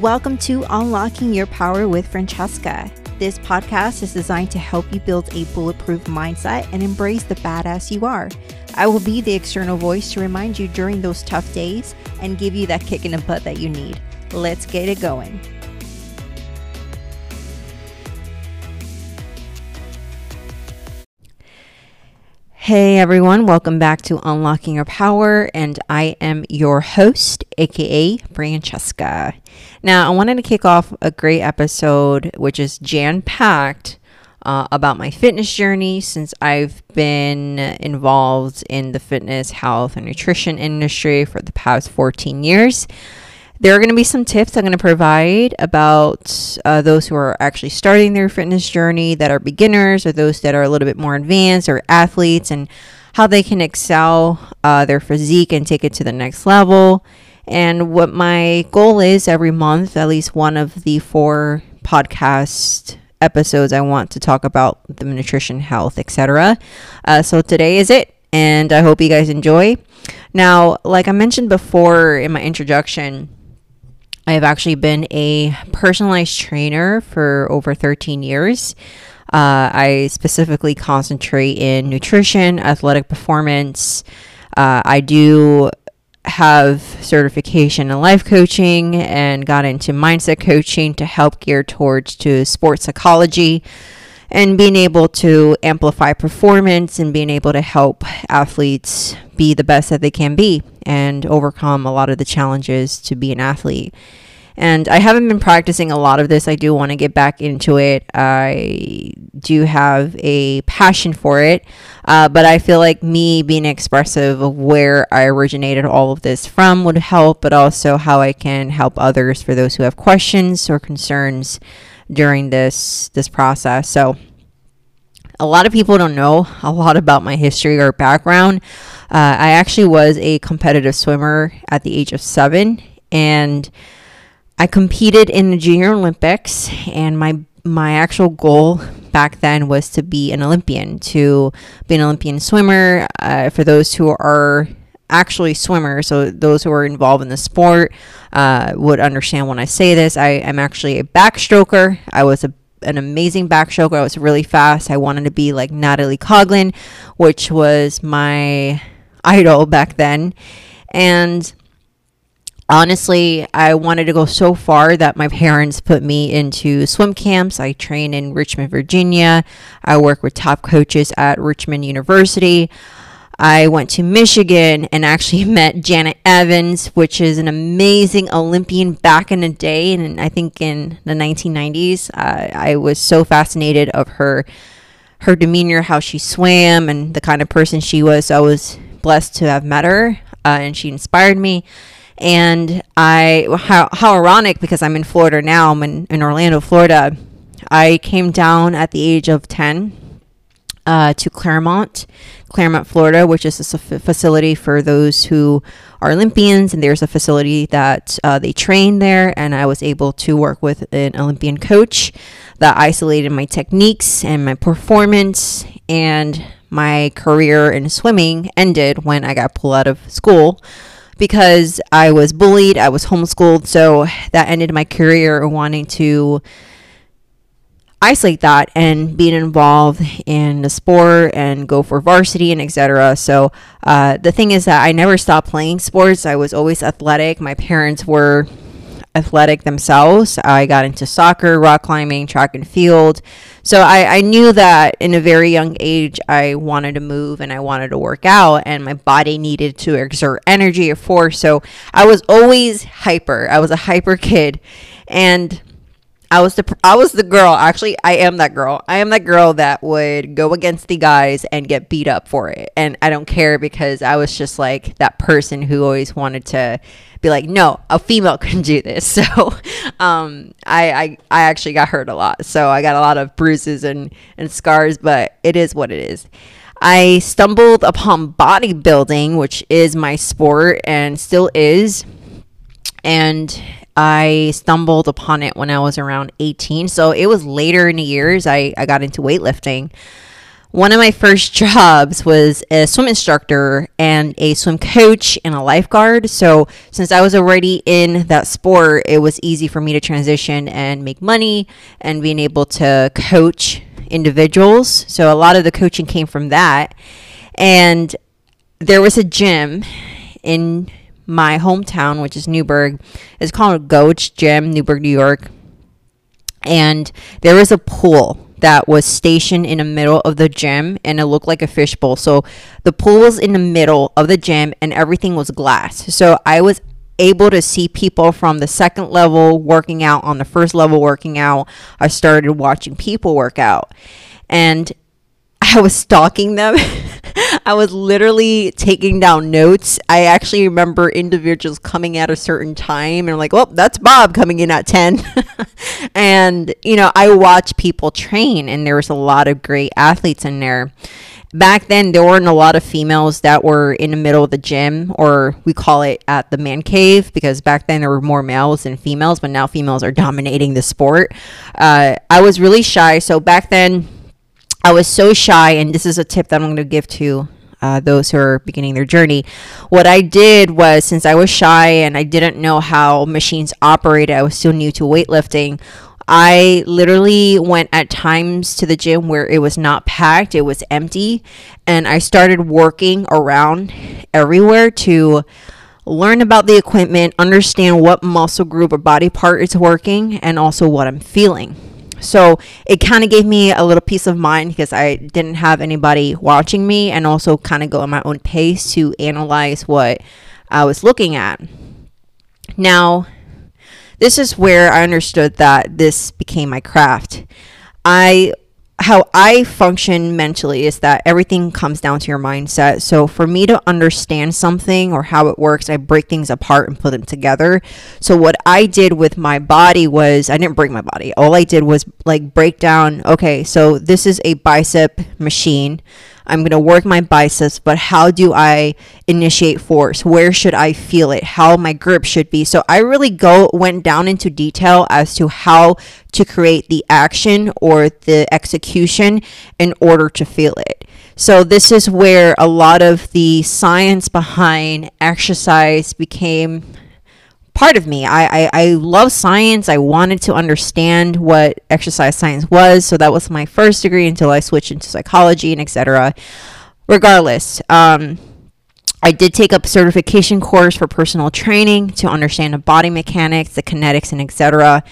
Welcome to Unlocking Your Power with Fransheska. This podcast is designed to help you build a bulletproof mindset and embrace the badass you are. I will be the external voice to remind you during those tough days and give you that kick in the butt that you need. Let's get it going. Hey everyone, welcome back to Unlocking Your Power, and I am your host, aka Fransheska. Now, I wanted to kick off a great episode, which is jam packed uh, about my fitness journey since I've been involved in the fitness, health, and nutrition industry for the past 14 years. There are going to be some tips I'm going to provide about uh, those who are actually starting their fitness journey that are beginners or those that are a little bit more advanced or athletes and how they can excel uh, their physique and take it to the next level. And what my goal is every month, at least one of the four podcast episodes, I want to talk about the nutrition, health, etc. Uh, so today is it, and I hope you guys enjoy. Now, like I mentioned before in my introduction, I have actually been a personalized trainer for over 13 years. Uh, I specifically concentrate in nutrition, athletic performance. Uh, I do have certification in life coaching and got into mindset coaching to help gear towards to sports psychology and being able to amplify performance and being able to help athletes be the best that they can be and overcome a lot of the challenges to be an athlete. And I haven't been practicing a lot of this. I do want to get back into it. I do have a passion for it. Uh, but I feel like me being expressive of where I originated all of this from would help, but also how I can help others for those who have questions or concerns during this this process. So a lot of people don't know a lot about my history or background. Uh, I actually was a competitive swimmer at the age of seven, and I competed in the Junior Olympics, and my my actual goal back then was to be an Olympian, to be an Olympian swimmer. Uh, for those who are actually swimmers, so those who are involved in the sport uh, would understand when I say this. I am actually a backstroker. I was a an amazing backstroker. I was really fast. I wanted to be like Natalie Coughlin, which was my idol back then. And honestly, I wanted to go so far that my parents put me into swim camps. I train in Richmond, Virginia. I work with top coaches at Richmond University. I went to Michigan and actually met Janet Evans, which is an amazing Olympian back in the day, and I think in the 1990s. Uh, I was so fascinated of her, her demeanor, how she swam, and the kind of person she was. So I was blessed to have met her, uh, and she inspired me. And I, how, how ironic because I'm in Florida now, I'm in, in Orlando, Florida. I came down at the age of 10 uh, to Clermont, Clermont, Florida, which is a facility for those who are Olympians, and there's a facility that uh, they train there. And I was able to work with an Olympian coach that isolated my techniques and my performance. And my career in swimming ended when I got pulled out of school because I was bullied, I was homeschooled. So that ended my career wanting to isolate that and being involved in the sport and go for varsity and etc. So uh, the thing is that I never stopped playing sports. I was always athletic. My parents were athletic themselves. I got into soccer, rock climbing, track and field. So I, I knew that in a very young age, I wanted to move and I wanted to work out, and my body needed to exert energy or force. So I was always hyper. I was a hyper kid. And I was the I was the girl. Actually, I am that girl. I am that girl that would go against the guys and get beat up for it. And I don't care because I was just like that person who always wanted to be like, no, a female can do this. So um, I, I I actually got hurt a lot. So I got a lot of bruises and and scars, but it is what it is. I stumbled upon bodybuilding, which is my sport and still is. And I stumbled upon it when I was around 18. So it was later in the years I, I got into weightlifting. one of my first jobs was a swim instructor and a swim coach and a lifeguard. So, since I was already in that sport, it was easy for me to transition and make money and being able to coach individuals. So, a lot of the coaching came from that. And there was a gym in my hometown, which is Newburgh. is called Goach Gym, Newburgh, New York. And there was a pool that was stationed in the middle of the gym and it looked like a fishbowl. So the pool was in the middle of the gym and everything was glass. So I was able to see people from the second level working out on the first level working out. I started watching people work out and I was stalking them. I was literally taking down notes. I actually remember individuals coming at a certain time and I'm like, well, that's Bob coming in at 10. and, you know, I watch people train and there was a lot of great athletes in there. Back then, there weren't a lot of females that were in the middle of the gym, or we call it at the man cave, because back then there were more males than females, but now females are dominating the sport. Uh, I was really shy. So back then, I was so shy, and this is a tip that I'm going to give to uh, those who are beginning their journey. What I did was, since I was shy and I didn't know how machines operated, I was still new to weightlifting. I literally went at times to the gym where it was not packed, it was empty, and I started working around everywhere to learn about the equipment, understand what muscle group or body part is working, and also what I'm feeling. So it kind of gave me a little peace of mind because I didn't have anybody watching me and also kind of go at my own pace to analyze what I was looking at. Now, this is where I understood that this became my craft. I how I function mentally is that everything comes down to your mindset. So for me to understand something or how it works, I break things apart and put them together. So what I did with my body was I didn't break my body. All I did was like break down, okay, so this is a bicep machine. I'm going to work my biceps, but how do I initiate force? Where should I feel it? How my grip should be? So I really go went down into detail as to how to create the action or the execution in order to feel it. So this is where a lot of the science behind exercise became part of me. I, I, I love science. I wanted to understand what exercise science was. So that was my first degree until I switched into psychology and etc. Regardless, um, I did take up a certification course for personal training to understand the body mechanics, the kinetics, and etc.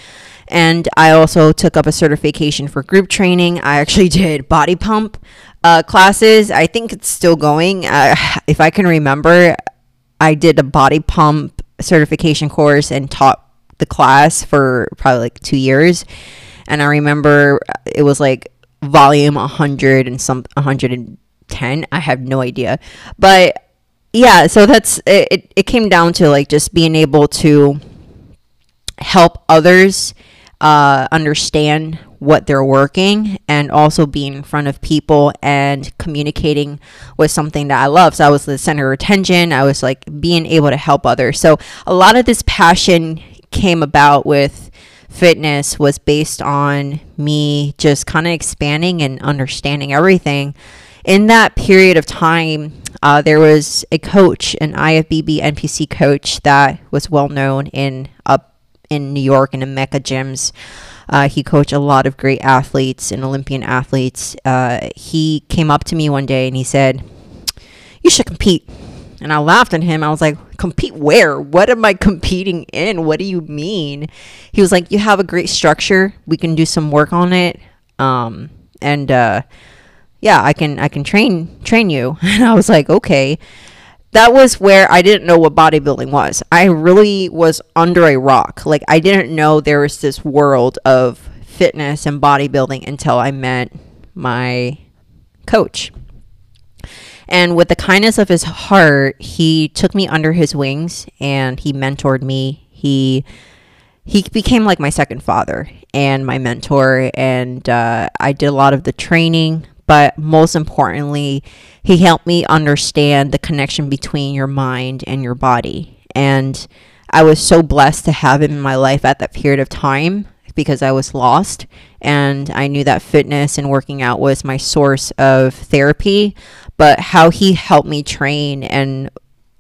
And I also took up a certification for group training. I actually did body pump uh, classes. I think it's still going. Uh, if I can remember, I did a body pump certification course and taught the class for probably like two years. And I remember it was like volume 100 and some 110. I have no idea. But yeah, so that's it, it came down to like just being able to help others uh, understand what they're working and also being in front of people and communicating was something that I love. So I was the center of attention. I was like being able to help others. So a lot of this passion came about with fitness was based on me just kind of expanding and understanding everything. In that period of time, uh, there was a coach, an IFBB NPC coach that was well known in up in New York in the Mecca gyms. Uh, he coached a lot of great athletes and Olympian athletes. Uh, he came up to me one day and he said, You should compete. And I laughed at him. I was like, Compete where? What am I competing in? What do you mean? He was like, You have a great structure. We can do some work on it. Um, and uh, yeah, I can I can train train you. And I was like, okay that was where I didn't know what bodybuilding was. I really was under a rock. Like I didn't know there was this world of fitness and bodybuilding until I met my coach. And with the kindness of his heart, he took me under his wings and he mentored me. He he became like my second father and my mentor and uh, i did a lot of the training but most importantly, he helped me understand the connection between your mind and your body. And I was so blessed to have him in my life at that period of time because I was lost and I knew that fitness and working out was my source of therapy, but how he helped me train and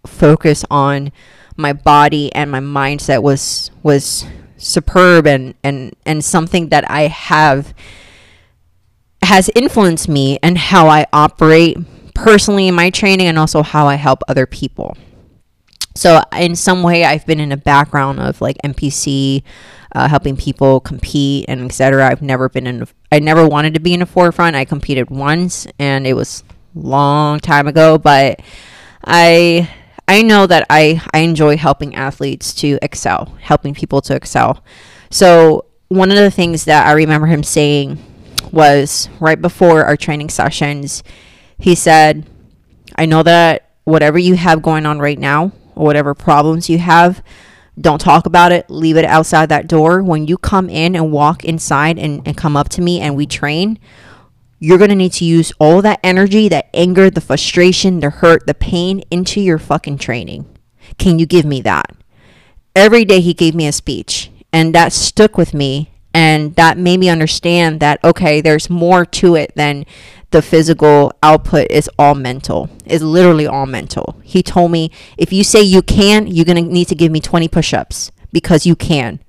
focus on my body and my mindset was was superb and and and something that I have has influenced me and how I operate personally in my training and also how I help other people. So in some way I've been in a background of like NPC uh, helping people compete and etc. I've never been in I never wanted to be in the forefront. I competed once and it was long time ago, but I I know that I, I enjoy helping athletes to excel, helping people to excel. So, one of the things that I remember him saying was right before our training sessions, he said, I know that whatever you have going on right now, or whatever problems you have, don't talk about it. Leave it outside that door. When you come in and walk inside and, and come up to me and we train, you're going to need to use all that energy, that anger, the frustration, the hurt, the pain into your fucking training. Can you give me that? Every day he gave me a speech, and that stuck with me. And that made me understand that, okay, there's more to it than the physical output is all mental. It's literally all mental. He told me, if you say you can, you're going to need to give me 20 push ups because you can.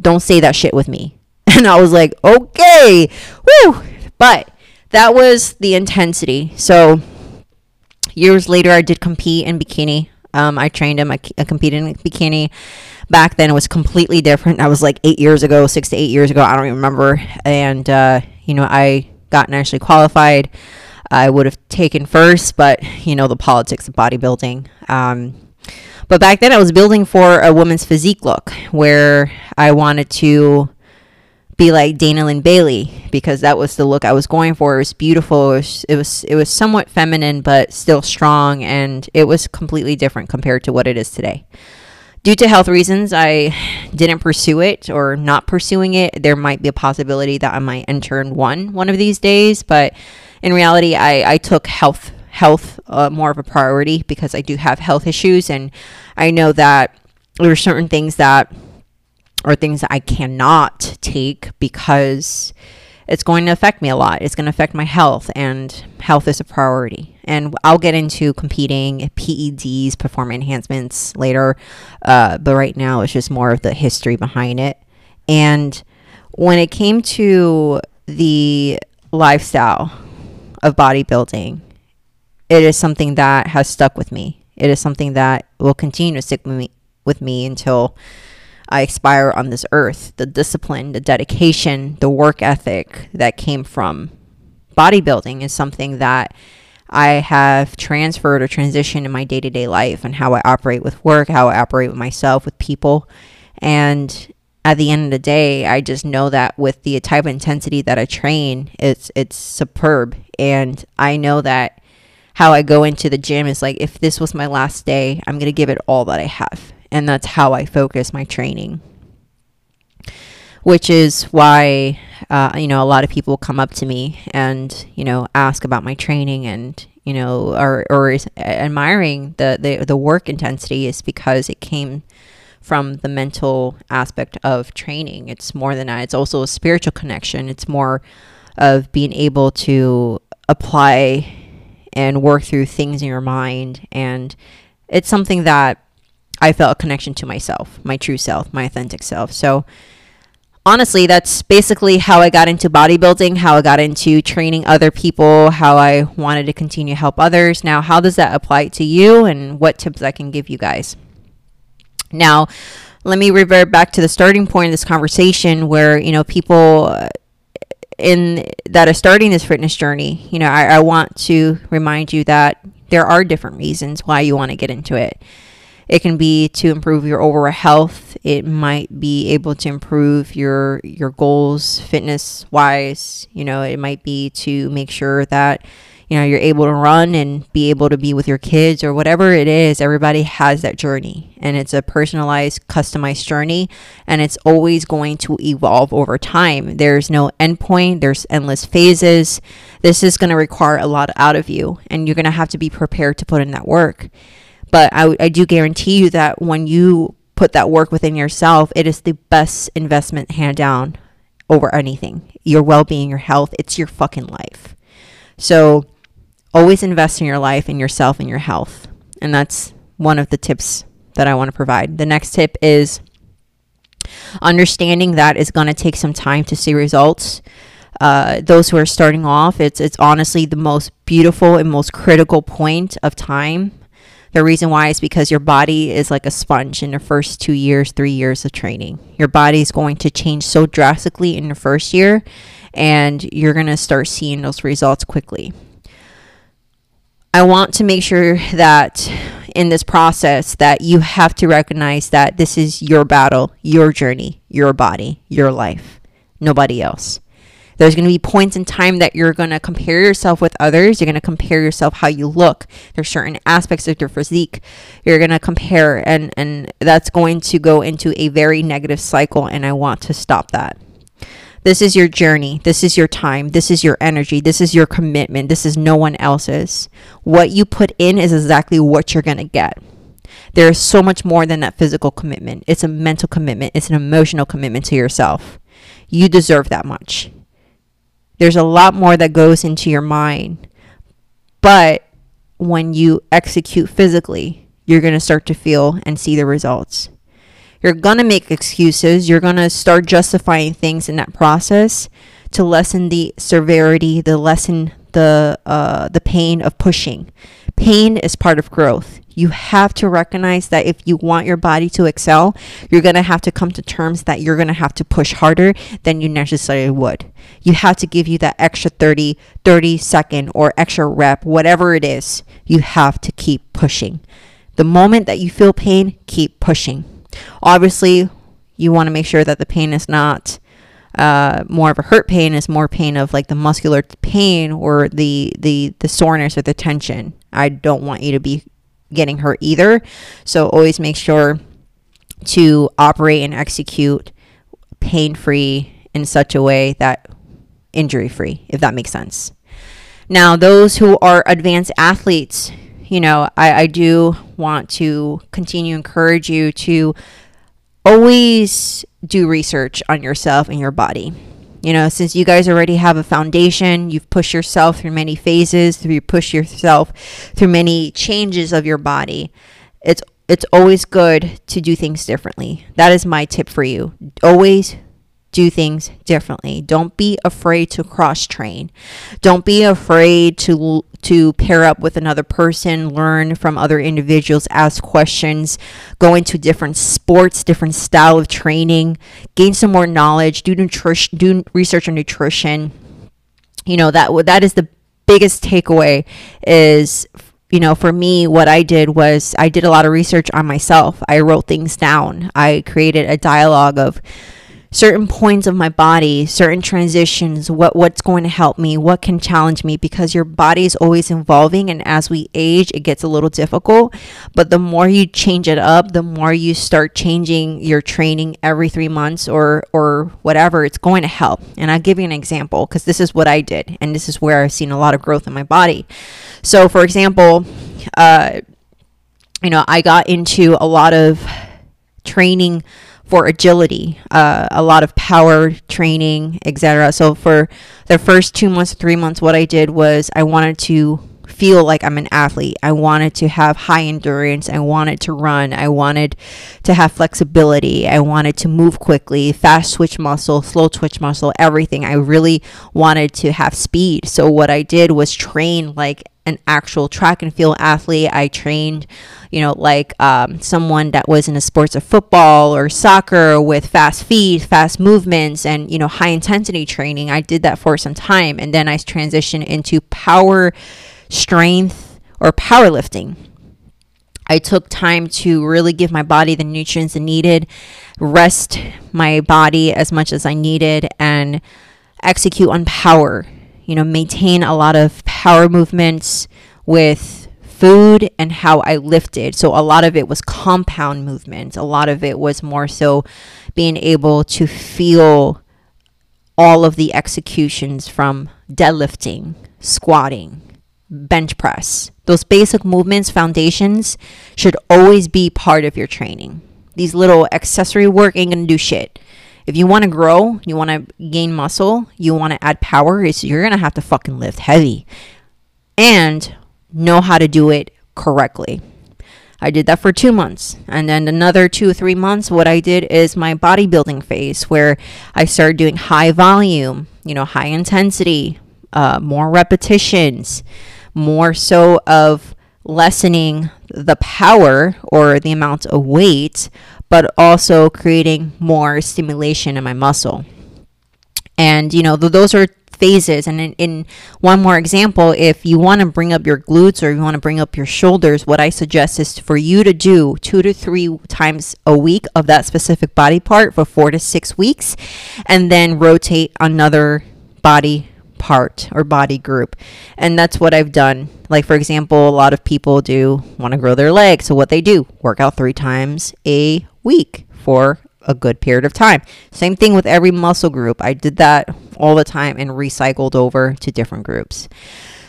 Don't say that shit with me. And I was like, okay, woo. But that was the intensity. So years later, I did compete in bikini. Um, I trained him. I, I competed in bikini. Back then, it was completely different. I was like eight years ago, six to eight years ago. I don't even remember. And uh, you know, I got nationally qualified. I would have taken first, but you know, the politics of bodybuilding. Um, but back then, I was building for a woman's physique look, where I wanted to be like Dana Lynn Bailey because that was the look I was going for. It was beautiful. It was, it was it was somewhat feminine but still strong and it was completely different compared to what it is today. Due to health reasons, I didn't pursue it or not pursuing it. There might be a possibility that I might enter in one one of these days, but in reality, I, I took health health uh, more of a priority because I do have health issues and I know that there are certain things that or things that I cannot take because it's going to affect me a lot. It's going to affect my health, and health is a priority. And I'll get into competing PEDs, performance enhancements later, uh, but right now it's just more of the history behind it. And when it came to the lifestyle of bodybuilding, it is something that has stuck with me. It is something that will continue to stick with me, with me until I expire on this earth. The discipline, the dedication, the work ethic that came from bodybuilding is something that I have transferred or transitioned in my day to day life and how I operate with work, how I operate with myself, with people. And at the end of the day, I just know that with the type of intensity that I train, it's it's superb. And I know that how I go into the gym is like if this was my last day, I'm gonna give it all that I have and that's how I focus my training. Which is why, uh, you know, a lot of people come up to me and, you know, ask about my training and, you know, or, or admiring the, the, the work intensity is because it came from the mental aspect of training. It's more than that. It's also a spiritual connection. It's more of being able to apply and work through things in your mind. And it's something that I felt a connection to myself, my true self, my authentic self. So honestly, that's basically how I got into bodybuilding, how I got into training other people, how I wanted to continue to help others. Now, how does that apply to you and what tips I can give you guys? Now, let me revert back to the starting point of this conversation where, you know, people uh, in that are starting this fitness journey, you know, I, I want to remind you that there are different reasons why you want to get into it. It can be to improve your overall health. It might be able to improve your your goals fitness wise. You know, it might be to make sure that you know you're able to run and be able to be with your kids or whatever it is. Everybody has that journey and it's a personalized customized journey and it's always going to evolve over time. There's no endpoint there's endless phases. This is going to require a lot out of you and you're going to have to be prepared to put in that work but I, I do guarantee you that when you put that work within yourself, it is the best investment hand down over anything. Your well being, your health, it's your fucking life. So always invest in your life and yourself and your health. And that's one of the tips that I want to provide. The next tip is understanding that is going to take some time to see results. Uh, those who are starting off, it's it's honestly the most beautiful and most critical point of time. The reason why is because your body is like a sponge in the first two years, three years of training. Your body is going to change so drastically in the first year, and you're going to start seeing those results quickly. I want to make sure that in this process that you have to recognize that this is your battle, your journey, your body, your life, nobody else. There's going to be points in time that you're going to compare yourself with others. You're going to compare yourself how you look. There's certain aspects of your physique you're going to compare and and that's going to go into a very negative cycle and I want to stop that. This is your journey. This is your time. This is your energy. This is your commitment. This is no one else's. What you put in is exactly what you're going to get. There is so much more than that physical commitment. It's a mental commitment, it's an emotional commitment to yourself. You deserve that much. There's a lot more that goes into your mind. But when you execute physically, you're going to start to feel and see the results. You're going to make excuses. You're going to start justifying things in that process to lessen the severity, the lessen the uh, the pain of pushing. Pain is part of growth. You have to recognize that if you want your body to excel, you're going to have to come to terms that you're going to have to push harder than you necessarily would. You have to give you that extra 30, 30 second or extra rep, whatever it is. You have to keep pushing. The moment that you feel pain, keep pushing. Obviously, you want to make sure that the pain is not uh, more of a hurt pain is more pain of like the muscular pain or the the the soreness or the tension. I don't want you to be getting hurt either. So always make sure to operate and execute pain free in such a way that injury free, if that makes sense. Now, those who are advanced athletes, you know, I, I do want to continue encourage you to always do research on yourself and your body. You know, since you guys already have a foundation, you've pushed yourself through many phases, through you push yourself through many changes of your body. It's it's always good to do things differently. That is my tip for you. Always do things differently. Don't be afraid to cross train. Don't be afraid to to pair up with another person, learn from other individuals, ask questions, go into different sports, different style of training, gain some more knowledge, do nutrition, do research on nutrition. You know that that is the biggest takeaway is you know, for me, what I did was I did a lot of research on myself. I wrote things down. I created a dialogue of certain points of my body, certain transitions, what what's going to help me, what can challenge me because your body is always evolving and as we age it gets a little difficult, but the more you change it up, the more you start changing your training every 3 months or or whatever, it's going to help. And I'll give you an example because this is what I did and this is where I've seen a lot of growth in my body. So for example, uh you know, I got into a lot of training for agility, uh, a lot of power training, etc. So for the first two months, three months, what I did was I wanted to feel like I'm an athlete. I wanted to have high endurance. I wanted to run. I wanted to have flexibility. I wanted to move quickly, fast twitch muscle, slow twitch muscle, everything. I really wanted to have speed. So what I did was train like an actual track and field athlete. I trained, you know, like um, someone that was in the sports of football or soccer with fast feet, fast movements, and, you know, high intensity training. I did that for some time. And then I transitioned into power, strength, or powerlifting. I took time to really give my body the nutrients it needed, rest my body as much as I needed, and execute on power you know, maintain a lot of power movements with food and how I lifted. So a lot of it was compound movements. A lot of it was more so being able to feel all of the executions from deadlifting, squatting, bench press. Those basic movements, foundations should always be part of your training. These little accessory work ain't gonna do shit If you want to grow, you want to gain muscle, you want to add power, is you're going to have to fucking lift heavy and know how to do it correctly. I did that for two months. And then another two or three months, what I did is my bodybuilding phase where I started doing high volume, you know, high intensity, uh, more repetitions, more so of lessening the power or the amount of weight, but also creating more stimulation in my muscle. And, you know, th- those are phases. And in, in one more example, if you want to bring up your glutes or you want to bring up your shoulders, what I suggest is for you to do two to three times a week of that specific body part for four to six weeks, and then rotate another body part or body group. And that's what I've done. Like, for example, a lot of people do want to grow their legs. So, what they do, work out three times a week for a good period of time. Same thing with every muscle group. I did that all the time and recycled over to different groups.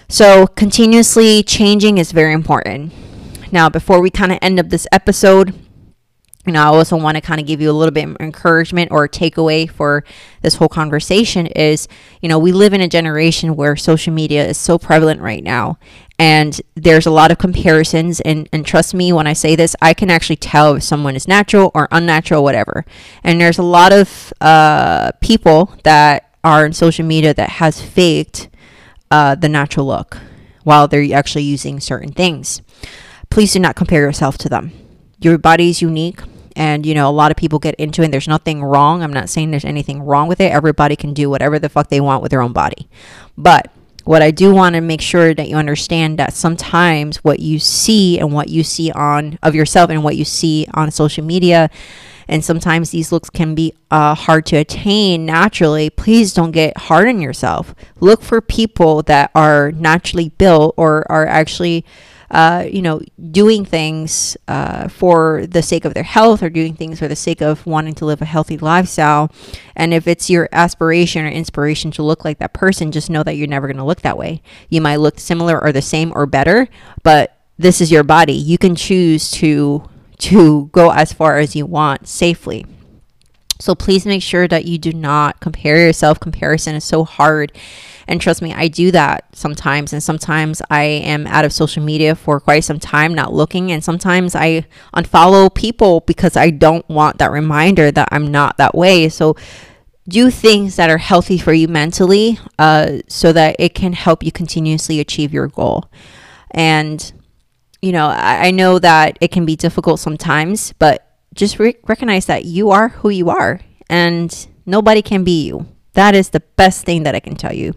So, continuously changing is very important. Now, before we kind of end up this episode, you know, I also want to kind of give you a little bit of encouragement or takeaway for this whole conversation is, you know, we live in a generation where social media is so prevalent right now. And there's a lot of comparisons. And, and trust me, when I say this, I can actually tell if someone is natural or unnatural, whatever. And there's a lot of uh, people that are in social media that has faked uh, the natural look while they're actually using certain things. Please do not compare yourself to them. Your body is unique and you know a lot of people get into it there's nothing wrong. I'm not saying there's anything wrong with it. Everybody can do whatever the fuck they want with their own body. But what i do want to make sure that you understand that sometimes what you see and what you see on of yourself and what you see on social media and sometimes these looks can be uh, hard to attain naturally please don't get hard on yourself. Look for people that are naturally built or are actually uh, you know, doing things uh, for the sake of their health or doing things for the sake of wanting to live a healthy lifestyle. And if it's your aspiration or inspiration to look like that person, just know that you're never going to look that way. You might look similar or the same or better, but this is your body. You can choose to to go as far as you want safely. So please make sure that you do not compare yourself. Comparison is so hard and trust me, I do that sometimes. And sometimes I am out of social media for quite some time, not looking. And sometimes I unfollow people because I don't want that reminder that I'm not that way. So do things that are healthy for you mentally uh, so that it can help you continuously achieve your goal. And, you know, I, I know that it can be difficult sometimes, but just re- recognize that you are who you are and nobody can be you. That is the best thing that I can tell you.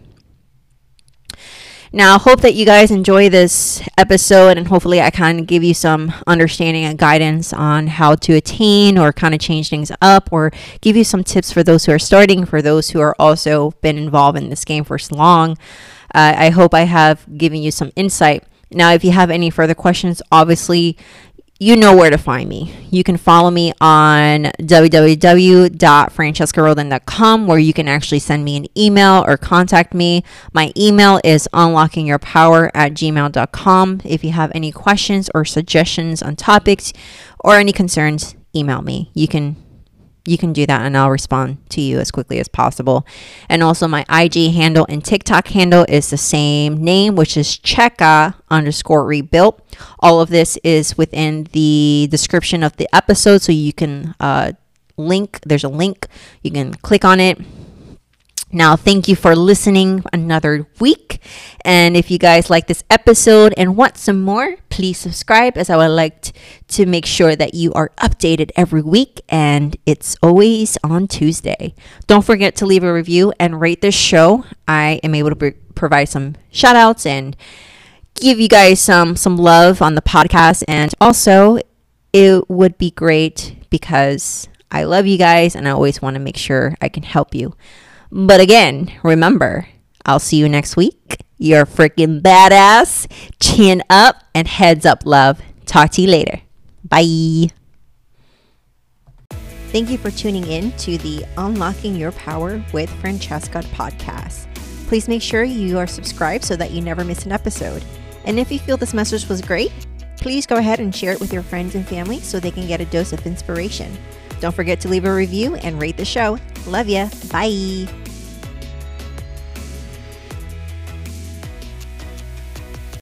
Now, I hope that you guys enjoy this episode and hopefully I kind of give you some understanding and guidance on how to attain or kind of change things up or give you some tips for those who are starting, for those who are also been involved in this game for so long. Uh, I hope I have given you some insight. Now, if you have any further questions, obviously you know where to find me. You can follow me on www.fransheskaroldan.com where you can actually send me an email or contact me. My email is unlockingyourpower at gmail.com. If you have any questions or suggestions on topics or any concerns, email me. You can you can do that and I'll respond to you as quickly as possible. And also my IG handle and TikTok handle is the same name, which is Cheka underscore rebuilt. All of this is within the description of the episode, so you can uh, link. There's a link. You can click on it now, thank you for listening another week. And if you guys like this episode and want some more, please subscribe as I would like to make sure that you are updated every week and it's always on Tuesday. Don't forget to leave a review and rate this show. I am able to provide some shout outs and give you guys some some love on the podcast and also it would be great because I love you guys and I always want to make sure I can help you. But again, remember, I'll see you next week. You're freaking badass. Chin up and heads up, love. Talk to you later. Bye. Thank you for tuning in to the Unlocking Your Power with Fransheska podcast. Please make sure you are subscribed so that you never miss an episode. And if you feel this message was great, please go ahead and share it with your friends and family so they can get a dose of inspiration. Don't forget to leave a review and rate the show. Love ya. Bye.